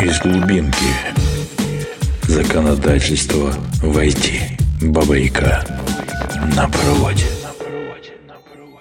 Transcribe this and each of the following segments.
из глубинки. Законодательство в IT. Бабайка на проводе.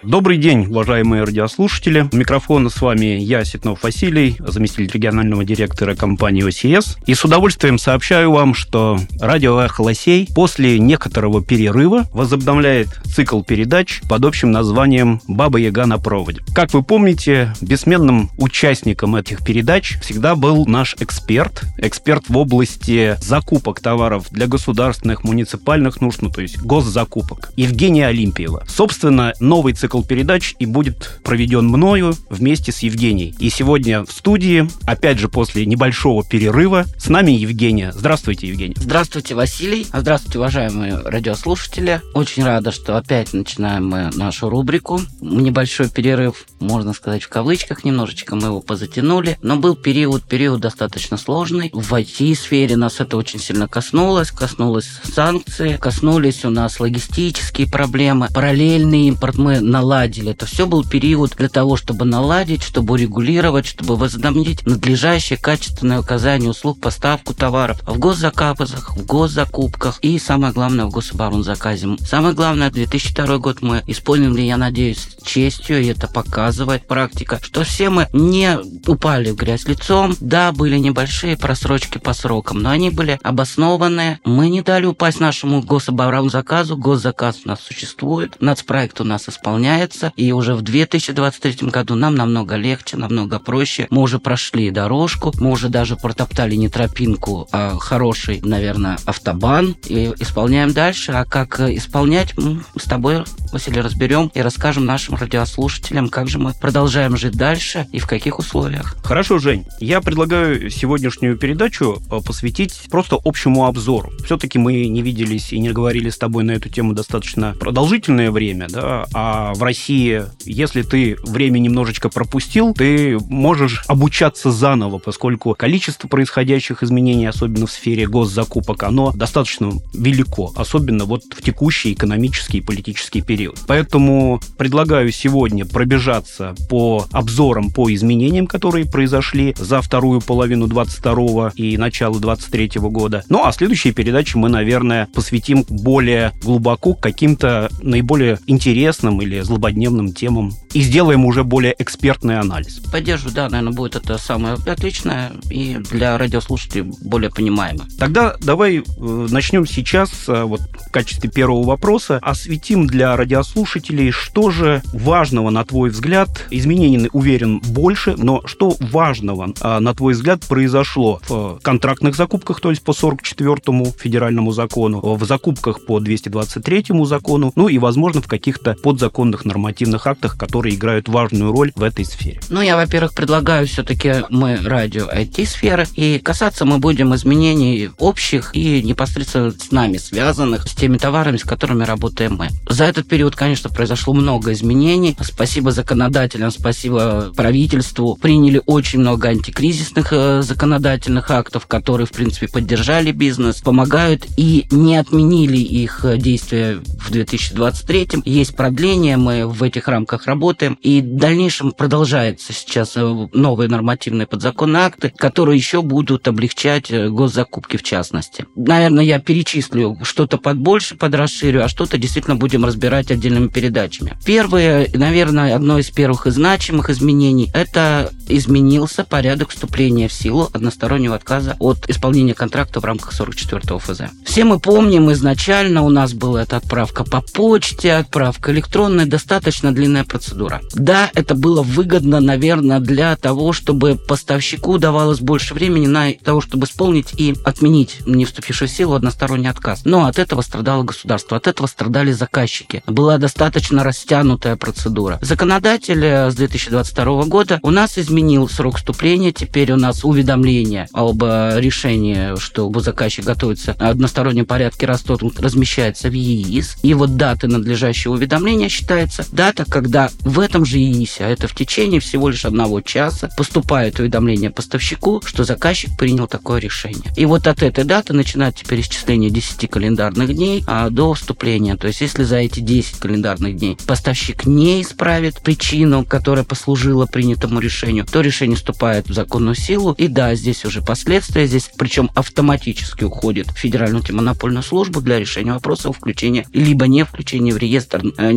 Добрый день, уважаемые радиослушатели. У микрофона с вами я, Ситнов Василий, заместитель регионального директора компании ОСС. И с удовольствием сообщаю вам, что радио «Эхо Лосей» после некоторого перерыва возобновляет цикл передач под общим названием «Баба Яга на проводе». Как вы помните, бессменным участником этих передач всегда был наш эксперт, эксперт в области закупок товаров для государственных, муниципальных нужд, ну то есть госзакупок, Евгения Олимпиева. Собственно, новый цикл цикл передач и будет проведен мною вместе с Евгенией. И сегодня в студии, опять же после небольшого перерыва, с нами Евгения. Здравствуйте, Евгения. Здравствуйте, Василий. Здравствуйте, уважаемые радиослушатели. Очень рада, что опять начинаем мы нашу рубрику. Небольшой перерыв, можно сказать, в кавычках немножечко мы его позатянули. Но был период, период достаточно сложный. В IT-сфере нас это очень сильно коснулось. Коснулось санкции, коснулись у нас логистические проблемы, параллельный импорт. Мы наладили наладили. Это все был период для того, чтобы наладить, чтобы урегулировать, чтобы возобновить надлежащее качественное оказание услуг, поставку товаров в госзаказах, в госзакупках и, самое главное, в гособоронзаказе. Самое главное, 2002 год мы исполнили, я надеюсь, честью, и это показывает практика, что все мы не упали в грязь лицом. Да, были небольшие просрочки по срокам, но они были обоснованные. Мы не дали упасть нашему гособоронзаказу. Госзаказ у нас существует, нацпроект у нас исполняется меняется, и уже в 2023 году нам намного легче, намного проще. Мы уже прошли дорожку, мы уже даже протоптали не тропинку, а хороший, наверное, автобан, и исполняем дальше. А как исполнять, мы с тобой, Василий, разберем и расскажем нашим радиослушателям, как же мы продолжаем жить дальше и в каких условиях. Хорошо, Жень. Я предлагаю сегодняшнюю передачу э, посвятить просто общему обзору. Все-таки мы не виделись и не говорили с тобой на эту тему достаточно продолжительное время, да, а в России, если ты время немножечко пропустил, ты можешь обучаться заново, поскольку количество происходящих изменений, особенно в сфере госзакупок, оно достаточно велико, особенно вот в текущий экономический и политический период. Поэтому предлагаю сегодня пробежаться по обзорам по изменениям, которые произошли за вторую половину 22 и начало 23 года. Ну, а следующие передачи мы, наверное, посвятим более глубоко каким-то наиболее интересным или злободневным темам и сделаем уже более экспертный анализ. Поддержу, да, наверное, будет это самое отличное и для радиослушателей более понимаемо. Тогда давай э, начнем сейчас э, вот в качестве первого вопроса осветим для радиослушателей, что же важного, на твой взгляд, изменений, уверен, больше, но что важного, э, на твой взгляд, произошло в контрактных закупках, то есть по 44-му федеральному закону, в закупках по 223-му закону, ну и, возможно, в каких-то подзаконных нормативных актах, которые играют важную роль в этой сфере? Ну, я, во-первых, предлагаю все-таки мы радио IT-сферы, и касаться мы будем изменений общих и непосредственно с нами связанных, с теми товарами, с которыми работаем мы. За этот период, конечно, произошло много изменений. Спасибо законодателям, спасибо правительству. Приняли очень много антикризисных э, законодательных актов, которые, в принципе, поддержали бизнес, помогают и не отменили их э, действия в 2023. Есть продление, мы в этих рамках работаем. И в дальнейшем продолжается сейчас э, новые нормативные подзаконные акты, которые еще будут облегчать э, госзакупки в частности. Наверное, я перечислю что-то под больше, под расширю, а что-то действительно будем разбирать отдельными передачами. Первое, наверное, одно из первых и значимых изменений – это изменился порядок вступления в силу одностороннего отказа от исполнения контракта в рамках 44-го ФЗ. Все мы помним, изначально у нас была эта отправка по почте, отправка электронная, достаточно длинная процедура. Да, это было выгодно, наверное, для того, чтобы поставщику давалось больше времени на того, чтобы исполнить и отменить не вступивший в силу односторонний отказ. Но от этого страдало государство, от этого страдали заказчики. Была достаточно растянутая процедура. Законодатель э, с 2022 года у нас изменил срок вступления. Теперь у нас уведомление об э, решении, что заказчик готовится одностороннем порядке размещается в ЕИС. И вот даты надлежащего уведомления считается появляется дата, когда в этом же ИИСе, а это в течение всего лишь одного часа, поступает уведомление поставщику, что заказчик принял такое решение. И вот от этой даты начинает теперь исчисление 10 календарных дней а, до вступления. То есть, если за эти 10 календарных дней поставщик не исправит причину, которая послужила принятому решению, то решение вступает в законную силу. И да, здесь уже последствия, здесь причем автоматически уходит в Федеральную антимонопольную службу для решения вопроса о включении либо не включения в реестр э,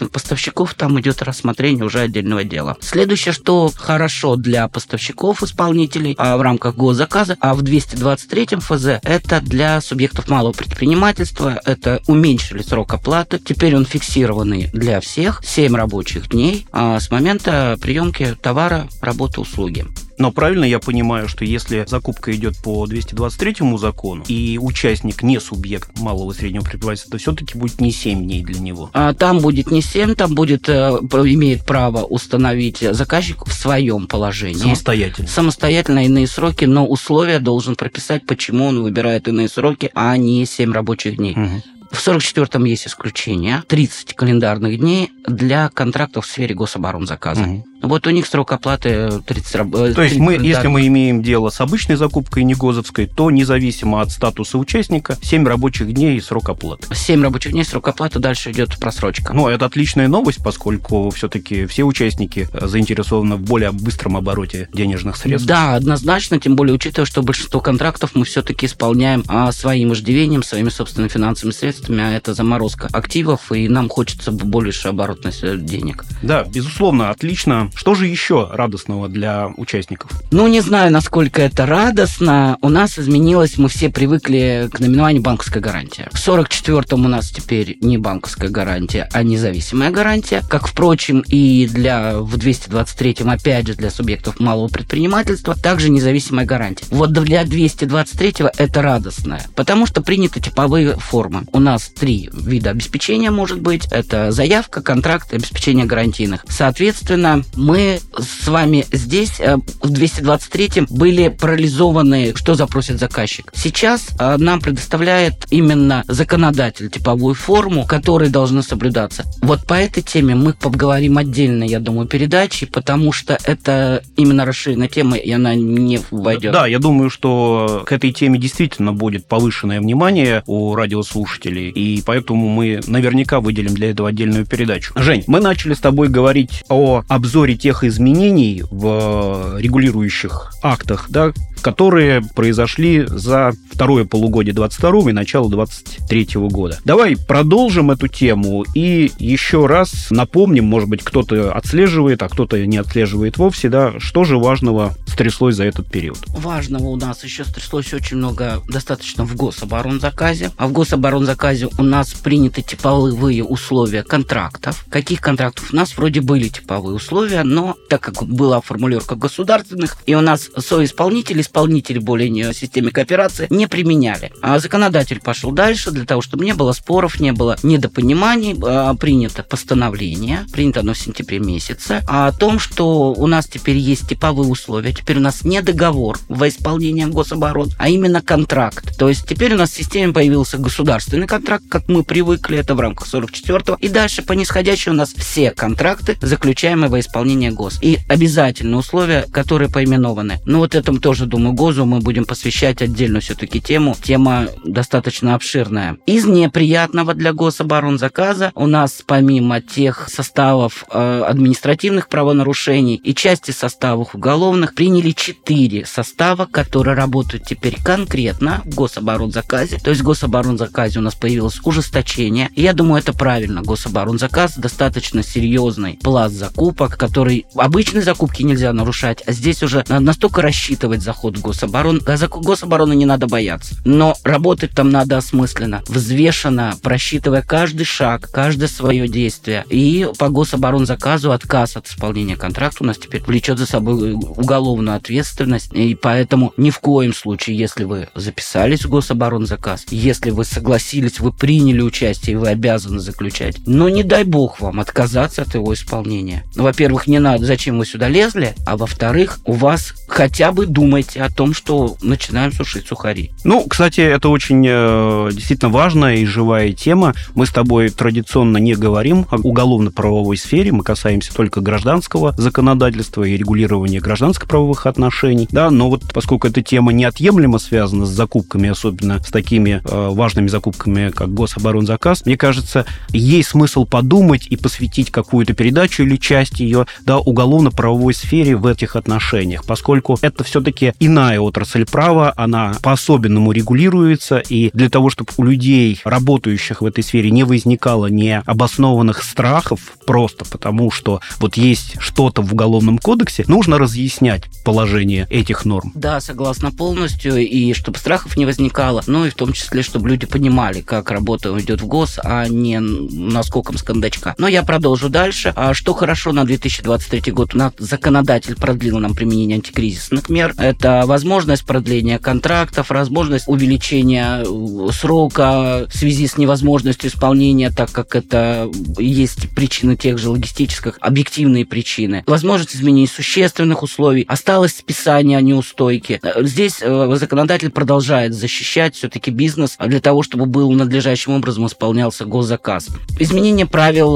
недобросовестных поставщиков. Там идет рассмотрение уже отдельного дела. Следующее, что хорошо для поставщиков, исполнителей а в рамках госзаказа, а в 223 ФЗ это для субъектов малого предпринимательства, это уменьшили срок оплаты, теперь он фиксированный для всех, 7 рабочих дней а с момента приемки товара, работы, услуги. Но правильно я понимаю, что если закупка идет по 223 закону, и участник не субъект малого и среднего предпринимательства, то все-таки будет не 7 дней для него. А там будет не 7, там будет, э, имеет право установить заказчик в своем положении. Самостоятельно. Самостоятельно иные сроки, но условия должен прописать, почему он выбирает иные сроки, а не 7 рабочих дней. Угу. В 44-м есть исключение. 30 календарных дней для контрактов в сфере гособоронзаказа. Угу. Вот у них срок оплаты 30 раб- То есть 30 мы, если календарных. мы имеем дело с обычной закупкой негозовской, то независимо от статуса участника, 7 рабочих дней и срок оплаты. 7 рабочих дней срок оплаты, дальше идет просрочка. Ну, это отличная новость, поскольку все-таки все участники э, заинтересованы в более быстром обороте денежных средств. Да, однозначно, тем более учитывая, что большинство контрактов мы все-таки исполняем а, своим иждивением, своими собственными финансовыми средствами, а это заморозка активов, и нам хочется больше оборотность э, денег. Да, безусловно, отлично. Что же еще радостного для участников? Ну, не знаю, насколько это радостно. У нас изменилось, мы все привыкли к наименованию банковская гарантия. В 44-м у нас теперь не банковская гарантия, а независимая гарантия. Как, впрочем, и для в 223-м, опять же, для субъектов малого предпринимательства, также независимая гарантия. Вот для 223-го это радостное, потому что приняты типовые формы. У нас три вида обеспечения может быть. Это заявка, контракт, обеспечение гарантийных. Соответственно, мы с вами здесь э, в 223-м были парализованы, что запросит заказчик. Сейчас э, нам предоставляет именно законодатель типовую форму, которые должны соблюдаться. Вот по этой теме мы поговорим отдельно, я думаю, передачи, потому что это именно расширенная тема, и она не войдет. Да, я думаю, что к этой теме действительно будет повышенное внимание у радиослушателей, и поэтому мы наверняка выделим для этого отдельную передачу. Жень, мы начали с тобой говорить о обзоре тех изменений в регулирующих актах, да, которые произошли за второе полугодие 22 и начало 23 года. Давай продолжим эту тему и еще раз напомним, может быть, кто-то отслеживает, а кто-то не отслеживает вовсе, да, что же важного стряслось за этот период. Важного у нас еще стряслось очень много, достаточно в гособоронзаказе. А в гособоронзаказе у нас приняты типовые условия контрактов. Каких контрактов? У нас вроде были типовые условия, но так как была формулировка государственных, и у нас соисполнители, исполнители более не системе кооперации не применяли. А законодатель пошел дальше для того, чтобы не было споров, не было недопониманий. А, Принято постановление, принято оно в сентябре месяце, о том, что у нас теперь есть типовые условия, теперь у нас не договор во исполнение гособорон, а именно контракт. То есть теперь у нас в системе появился государственный контракт, как мы привыкли, это в рамках 44-го, и дальше по нисходящей у нас все контракты, заключаемые во исполнение ГОС. И обязательные условия, которые поименованы. Ну вот этому тоже, думаю, ГОЗу мы будем посвящать отдельную все-таки тему. Тема достаточно обширная. Из неприятного для гособоронзаказа у нас помимо тех составов э, административных правонарушений и части составов уголовных приняли четыре состава, которые работают теперь конкретно в гособоронзаказе. То есть в гособоронзаказе у нас появилось ужесточение. И я думаю, это правильно. Гособоронзаказ достаточно серьезный пласт закупок, который обычные закупки нельзя нарушать, а здесь уже надо настолько рассчитывать заход гособорон. За гособороны не надо бояться. Но работать там надо осмысленно, взвешенно, просчитывая каждый шаг, каждое свое действие. И по гособоронзаказу отказ от исполнения контракта у нас теперь влечет за собой уголовную ответственность. И поэтому ни в коем случае, если вы записались в гособоронзаказ, если вы согласились, вы приняли участие, вы обязаны заключать, но не дай бог вам отказаться от его исполнения. Ну, Во-первых, не надо, зачем вы сюда лезли, а во-вторых, у вас хотя бы думайте о том, что начинаем сушить сухари. Ну, кстати, это очень э, действительно важная и живая тема. Мы с тобой традиционно не говорим о уголовно-правовой сфере, мы касаемся только гражданского законодательства и регулирования гражданско-правовых отношений. Да, но вот поскольку эта тема неотъемлемо связана с закупками, особенно с такими э, важными закупками, как гособоронзаказ, мне кажется, есть смысл подумать и посвятить какую-то передачу или часть ее да, уголовно-правовой сфере в этих отношениях, поскольку это все-таки иная отрасль права, она по-особенному регулируется, и для того, чтобы у людей, работающих в этой сфере, не возникало необоснованных страхов просто потому, что вот есть что-то в Уголовном кодексе, нужно разъяснять положение этих норм. Да, согласна полностью, и чтобы страхов не возникало, ну и в том числе, чтобы люди понимали, как работа идет в ГОС, а не наскоком с кондачка. Но я продолжу дальше. А что хорошо на 2023 год? У нас законодатель продлил нам применение антикризисных мер. Это возможность продления контрактов, возможность увеличения э, срока в связи с невозможностью исполнения, так как это есть причины тех же логистических, объективные причины. Возможность изменения существенных условий. Осталось списание о неустойке. Э, здесь э, законодатель продолжает защищать все-таки бизнес для того, чтобы был надлежащим образом исполнялся госзаказ. Изменение правил,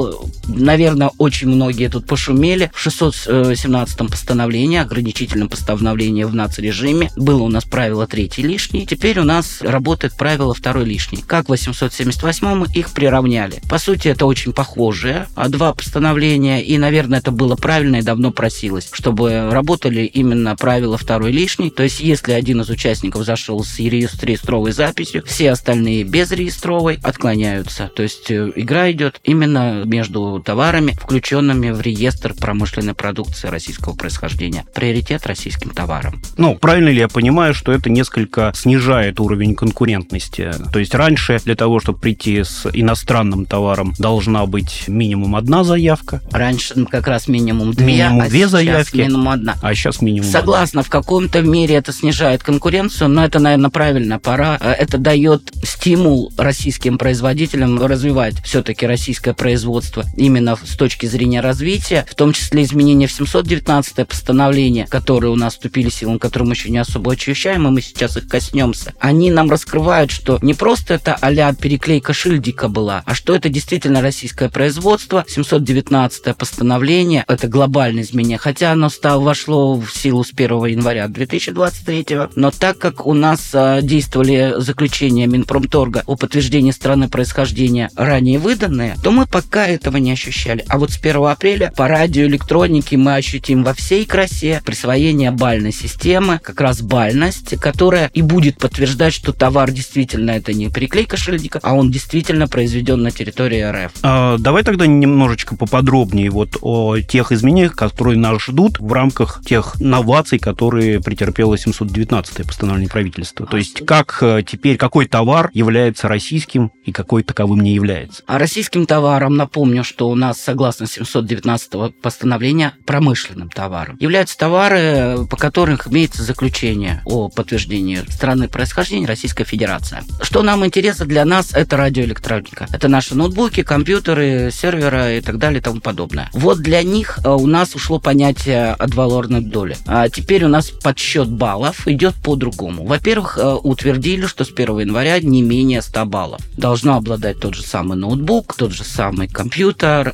наверное, очень многие тут пошумели. В 617 постановлении, ограничительном постановлении в нацрежиме, было у нас правило третий лишний. Теперь у нас работает правило второй лишний. Как в 878 их приравняли. По сути, это очень похожие а два постановления, и, наверное, это было правильно и давно просилось, чтобы работали именно правила второй лишний. То есть, если один из участников зашел с реестровой записью, все остальные без реестровой отклоняются. То есть, э, игра идет именно между товарами, включенными в реестр промышленной продукции российского происхождения. Приоритет российским товарам. Ну, правильно ли я понимаю, что это несколько снижает уровень конкурентности? То есть раньше для того, чтобы прийти с иностранным товаром, должна быть минимум одна заявка. Раньше как раз минимум две, минимум а две сейчас заявки, минимум одна. а сейчас минимум Согласна, в каком-то мере это снижает конкуренцию, но это, наверное, правильно. Пора. э, Это дает стимул российским производителям развивать все-таки российское производство именно с точки зрения развития, в том числе изменения в 719 постановление, которые у нас вступили в силу, которые мы еще не особо ощущаем, и мы сейчас их коснемся. Они нам раскрывают, что не просто это а переклейка шильдика была, а что это действительно российское производство. 719 постановление, это глобальное изменение, хотя оно стало, вошло в силу с 1 января 2023, но так как у нас а, действовали заключения Минпромторга о подтверждении страны происхождения ранее выданные, то мы пока этого не ощущали. А вот с 1 апреля по радиоэлектронике мы ощутим во всей красе присвоение бальной системы, как раз бальность, которая и будет подтверждать, что товар действительно это не переклейка шильдика, а он действительно произведен на территории РФ. А, Давай тогда немножечко поподробнее вот о тех изменениях, которые нас ждут в рамках тех новаций, которые претерпело 719 постановление правительства. То есть как э, теперь, какой товар является российским и какой таковым не является. А российским товаром, напомню, что у нас, согласно 719 постановления, промышленным товаром являются товары, по которым имеется заключение о подтверждении страны происхождения Российской Федерации. Что нам интересно для нас, это радиоэлектроника. Это наши ноутбуки, компьютеры, серверы и так далее и тому подобное. Вот для них э, у нас ушло понятие адвалорной доли. А теперь у нас подсчет баллов идет по-другому. Во-первых, э, утвердили, что с 1 января не менее 100 баллов. Должно обладать тот же самый ноутбук, тот же самый компьютер,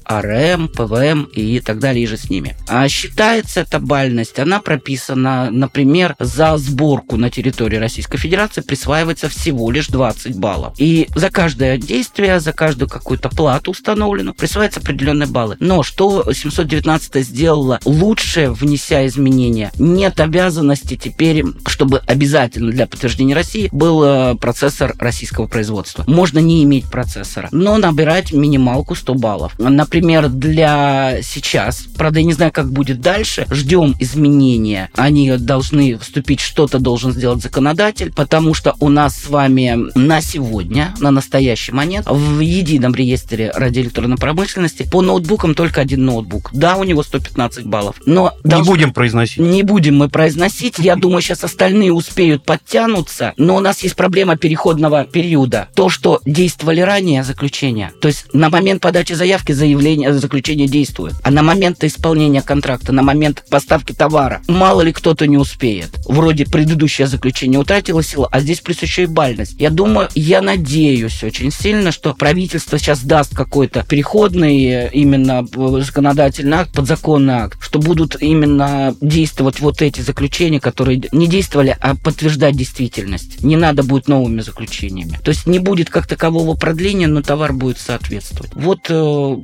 АРМ, ПВМ и так далее, и же с ними. А считается эта бальность, она прописана, например, за сборку на территории Российской Федерации присваивается всего лишь 20 баллов. И за каждое действие, за каждую какую-то плату установленную присваиваются определенные баллы. Но что 719 сделала лучше, внеся изменения? Нет обязанности теперь, чтобы обязательно для подтверждения России был э, процессор российского производства. Можно не иметь процессора, но набирать минималку 100 баллов. Например, для сейчас, правда, я не знаю, как будет дальше, ждем изменения. Они должны вступить, что-то должен сделать законодатель, потому что у нас с вами на сегодня, на настоящий момент, в едином реестре радиоэлектронной промышленности по ноутбукам только один ноутбук. Да, у него 115 баллов, но... Не должно- будем произносить. не будем мы произносить. Я думаю, сейчас остальные успеют подтянуться. Но у нас есть проблема переходного периода. То, что действовали ранее заключения. То есть на момент подачи заявки заявление, заключение действует. А на момент исполнения контракта, на момент поставки товара, мало ли кто-то не успеет. Вроде предыдущее заключение утратило силу, а здесь еще и бальность. Я думаю, я надеюсь очень сильно, что правительство сейчас даст какой-то переходный э, именно законодательный акт, подзаконный акт, что будут именно действовать вот эти заключения, которые не действовали, а подтверждать действительность. Не надо будет новыми заключениями. То есть не будет как такового продления, но товар будет соответствовать. Вот э,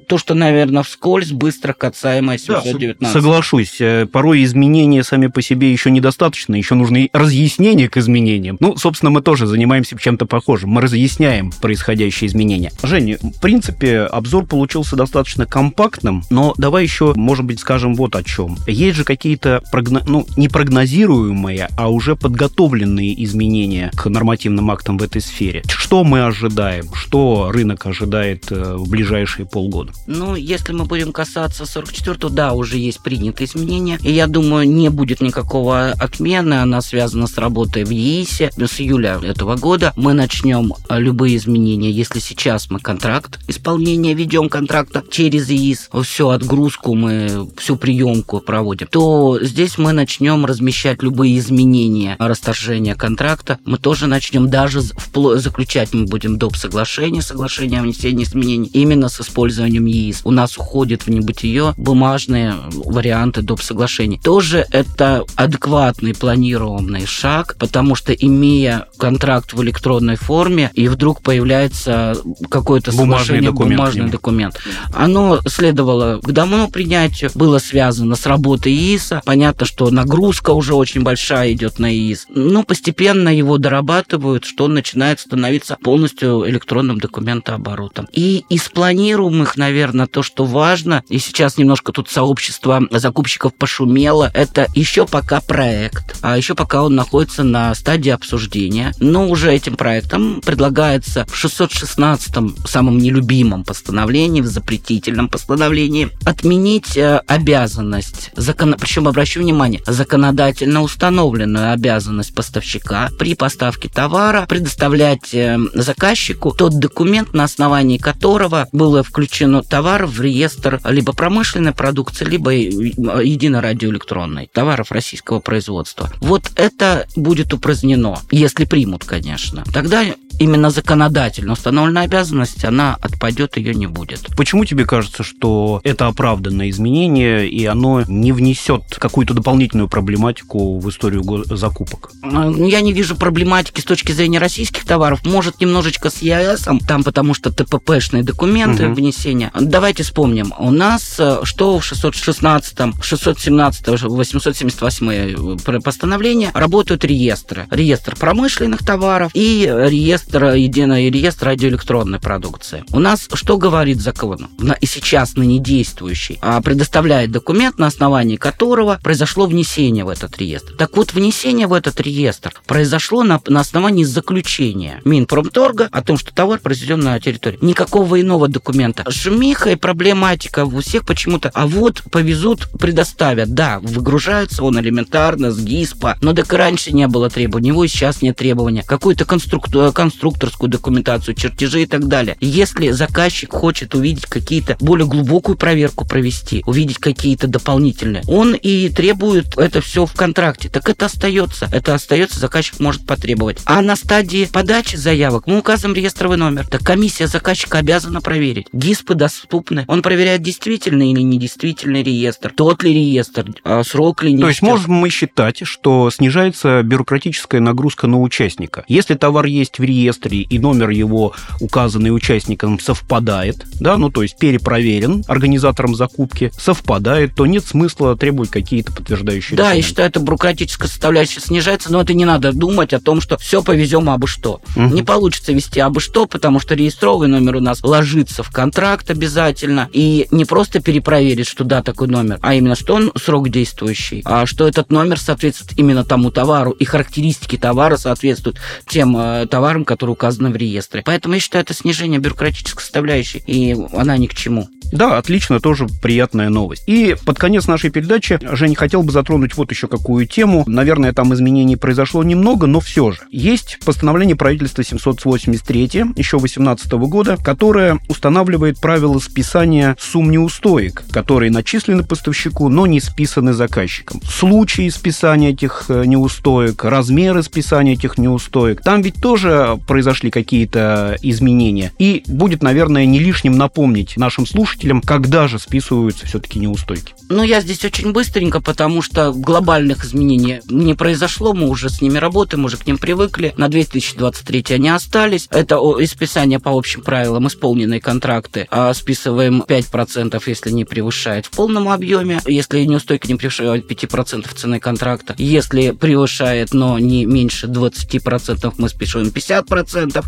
то, что, наверное, вскользь быстро касаемо 719. Да, соглашусь. Э, порой изменения сами по себе еще недостаточно, еще нужны разъяснения к изменениям. Ну, собственно, мы тоже занимаемся чем-то похожим. Мы разъясняем происходящие изменения. Женя, в принципе, обзор получился достаточно компактным, но давай еще, может быть, скажем вот о чем. Есть же какие-то, прогно... ну, не прогнозируемые, а уже подготовленные изменения к нормативным актам в этой сфере. Что мы ожидаем? Что рынок ожидает э, в ближайшие полгода? Ну, если мы будем касаться 44-го, да, уже есть принятые изменения. И я думаю, не будет никакого отмены. Она связана с работой в ЕИСе. С июля этого года мы начнем э, любые изменения. Если сейчас мы контракт исполнения ведем контракта через ЕИС, всю отгрузку мы, всю приемку проводим, то здесь мы начнем размещать любые изменения расторжения контракта. Мы тоже начнем даже впло- заключать мы будем доп. соглашение, соглашение о внесении изменений именно с использованием ЕИС. У нас уходит в небытие бумажные варианты доп. соглашений. Тоже это адекватный планированный шаг, потому что имея контракт в электронной форме, и вдруг появляется какое-то бумажный документ, бумажный документ. Оно следовало к давно принятию, было связано с работой ИИСа. Понятно, что нагрузка уже очень большая идет на ИИС. Но постепенно его дорабатывают, что он начинает становиться полностью электронным документооборотом. И из планируемых, наверное, то, что важно, и сейчас немножко тут сообщество закупщиков пошумело, это еще пока проект, а еще пока он находится на стадии обсуждения. Но уже этим проектом предлагается в 616-м, самом нелюбимом постановлении, в запретительном постановлении, отменить э, обязанность, закон... причем обращу внимание, законодательно установленную обязанность поставщика при поставке товара предоставлять э, заказчику тот документ, на основании которого было включено товар в реестр либо промышленной продукции, либо единорадиоэлектронной товаров российского производства. Вот это будет упразднено, если примут, конечно. Тогда именно законодательно установленная обязанность, она отпадет, ее не будет. Почему тебе кажется, что это оправданное изменение, и оно не внесет какую-то дополнительную проблематику в историю закупок? А, я не вижу проблематики с точки зрения российских товаров. Может, немножечко с ЕАЭС, там потому что ТППшные документы угу. внесения. Давайте вспомним. У нас э, что в 616, 617, 878 постановление работают реестры. Реестр промышленных товаров и реестр реестр, единый реестр радиоэлектронной продукции. У нас что говорит закон? И сейчас ныне действующий. А предоставляет документ, на основании которого произошло внесение в этот реестр. Так вот, внесение в этот реестр произошло на, на основании заключения Минпромторга о том, что товар произведен на территории. Никакого иного документа. Шумиха и проблематика у всех почему-то. А вот повезут, предоставят. Да, выгружается он элементарно с ГИСПа, но так и раньше не было требований. У него сейчас нет требования. Какую-то конструктор конструкторскую документацию, чертежи и так далее. Если заказчик хочет увидеть какие-то более глубокую проверку провести, увидеть какие-то дополнительные, он и требует это все в контракте. Так это остается. Это остается, заказчик может потребовать. А на стадии подачи заявок мы указываем реестровый номер. Так комиссия заказчика обязана проверить. ГИСПы доступны. Он проверяет, действительный или недействительный реестр, тот ли реестр, а срок ли не. То есть можем мы считать, что снижается бюрократическая нагрузка на участника. Если товар есть в реестре, реестре и номер его, указанный участником, совпадает, да, ну то есть перепроверен организатором закупки, совпадает, то нет смысла требовать какие-то подтверждающие Да, документы. я считаю, это бюрократическая составляющая снижается, но это не надо думать о том, что все повезем абы что. Угу. Не получится вести абы что, потому что реестровый номер у нас ложится в контракт обязательно, и не просто перепроверить, что да, такой номер, а именно, что он срок действующий, а что этот номер соответствует именно тому товару, и характеристики товара соответствуют тем э, товарам, которые указаны в реестре. Поэтому я считаю, это снижение бюрократической составляющей, и она ни к чему. Да, отлично, тоже приятная новость. И под конец нашей передачи, Женя, хотел бы затронуть вот еще какую тему. Наверное, там изменений произошло немного, но все же. Есть постановление правительства 783 еще 18 года, которое устанавливает правила списания сумм неустоек, которые начислены поставщику, но не списаны заказчиком. Случаи списания этих э, неустоек, размеры списания этих неустоек. Там ведь тоже произошли какие-то изменения. И будет, наверное, не лишним напомнить нашим слушателям, когда же списываются все-таки неустойки. Ну, я здесь очень быстренько, потому что глобальных изменений не произошло, мы уже с ними работаем, уже к ним привыкли. На 2023 они остались. Это исписание по общим правилам, исполненные контракты. А списываем 5%, если не превышает в полном объеме. Если неустойка не превышает 5% цены контракта. Если превышает, но не меньше 20%, мы списываем 50%.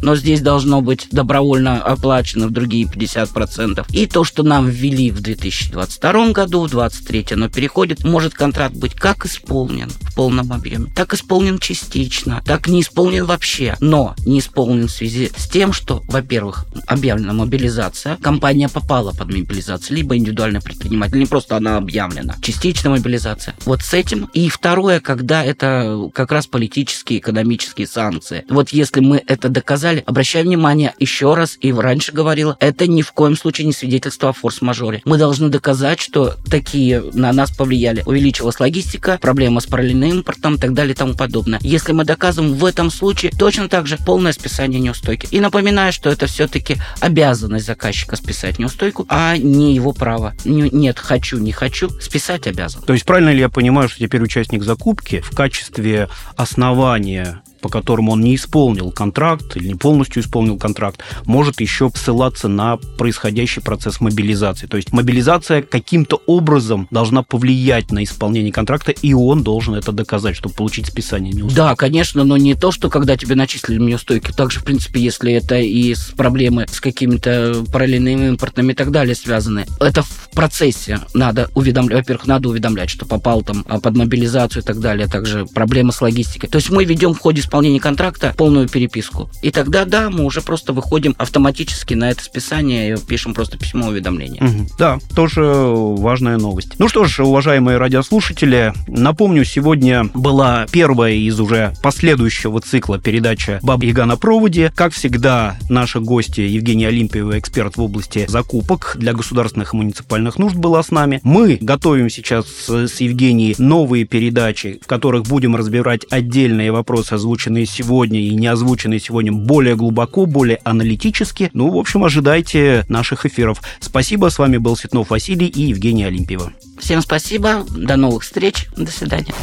Но здесь должно быть добровольно оплачено в другие 50%. И то, что нам ввели в 2022 году, в 2023 оно переходит, может контракт быть как исполнен в полном объеме, так исполнен частично, так не исполнен вообще, но не исполнен в связи с тем, что, во-первых, объявлена мобилизация, компания попала под мобилизацию, либо индивидуальный предприниматель, не просто она объявлена, частичная мобилизация. Вот с этим. И второе, когда это как раз политические, экономические санкции. Вот если мы это доказали, обращаю внимание еще раз, и раньше говорила, это ни в коем случае не свидетельство о форс-мажоре. Мы должны доказать, что такие на нас повлияли. Увеличилась логистика, проблема с параллельным импортом и так далее и тому подобное. Если мы доказываем в этом случае, точно так же полное списание неустойки. И напоминаю, что это все-таки обязанность заказчика списать неустойку, а не его право. Нет, хочу, не хочу, списать обязан. То есть правильно ли я понимаю, что теперь участник закупки в качестве основания по которому он не исполнил контракт или не полностью исполнил контракт, может еще ссылаться на происходящий процесс мобилизации. То есть мобилизация каким-то образом должна повлиять на исполнение контракта, и он должен это доказать, чтобы получить списание неустойки. Да, конечно, но не то, что когда тебе начислили неустойки. Также, в принципе, если это и с проблемы с какими-то параллельными импортными и так далее связаны. Это в процессе надо уведомлять. Во-первых, надо уведомлять, что попал там а, под мобилизацию и так далее. Также проблемы с логистикой. То есть мы ведем в ходе исполнения контракта полную переписку. И тогда, да, мы уже просто выходим автоматически на это списание и пишем просто письмо уведомления. Угу. Да, тоже важная новость. Ну что ж, уважаемые радиослушатели, напомню, сегодня была первая из уже последующего цикла передача «Баба Яга на проводе». Как всегда, наши гости Евгений Олимпиева, эксперт в области закупок для государственных и муниципальных нужд, была с нами. Мы готовим сейчас с Евгением новые передачи, в которых будем разбирать отдельные вопросы, озвученные озвученные сегодня и не озвученные сегодня более глубоко, более аналитически. Ну, в общем, ожидайте наших эфиров. Спасибо. С вами был Светнов Василий и Евгения Олимпиева. Всем спасибо. До новых встреч. До свидания.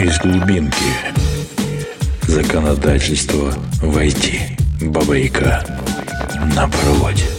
Из глубинки законодательство войти. Бабайка на проводе.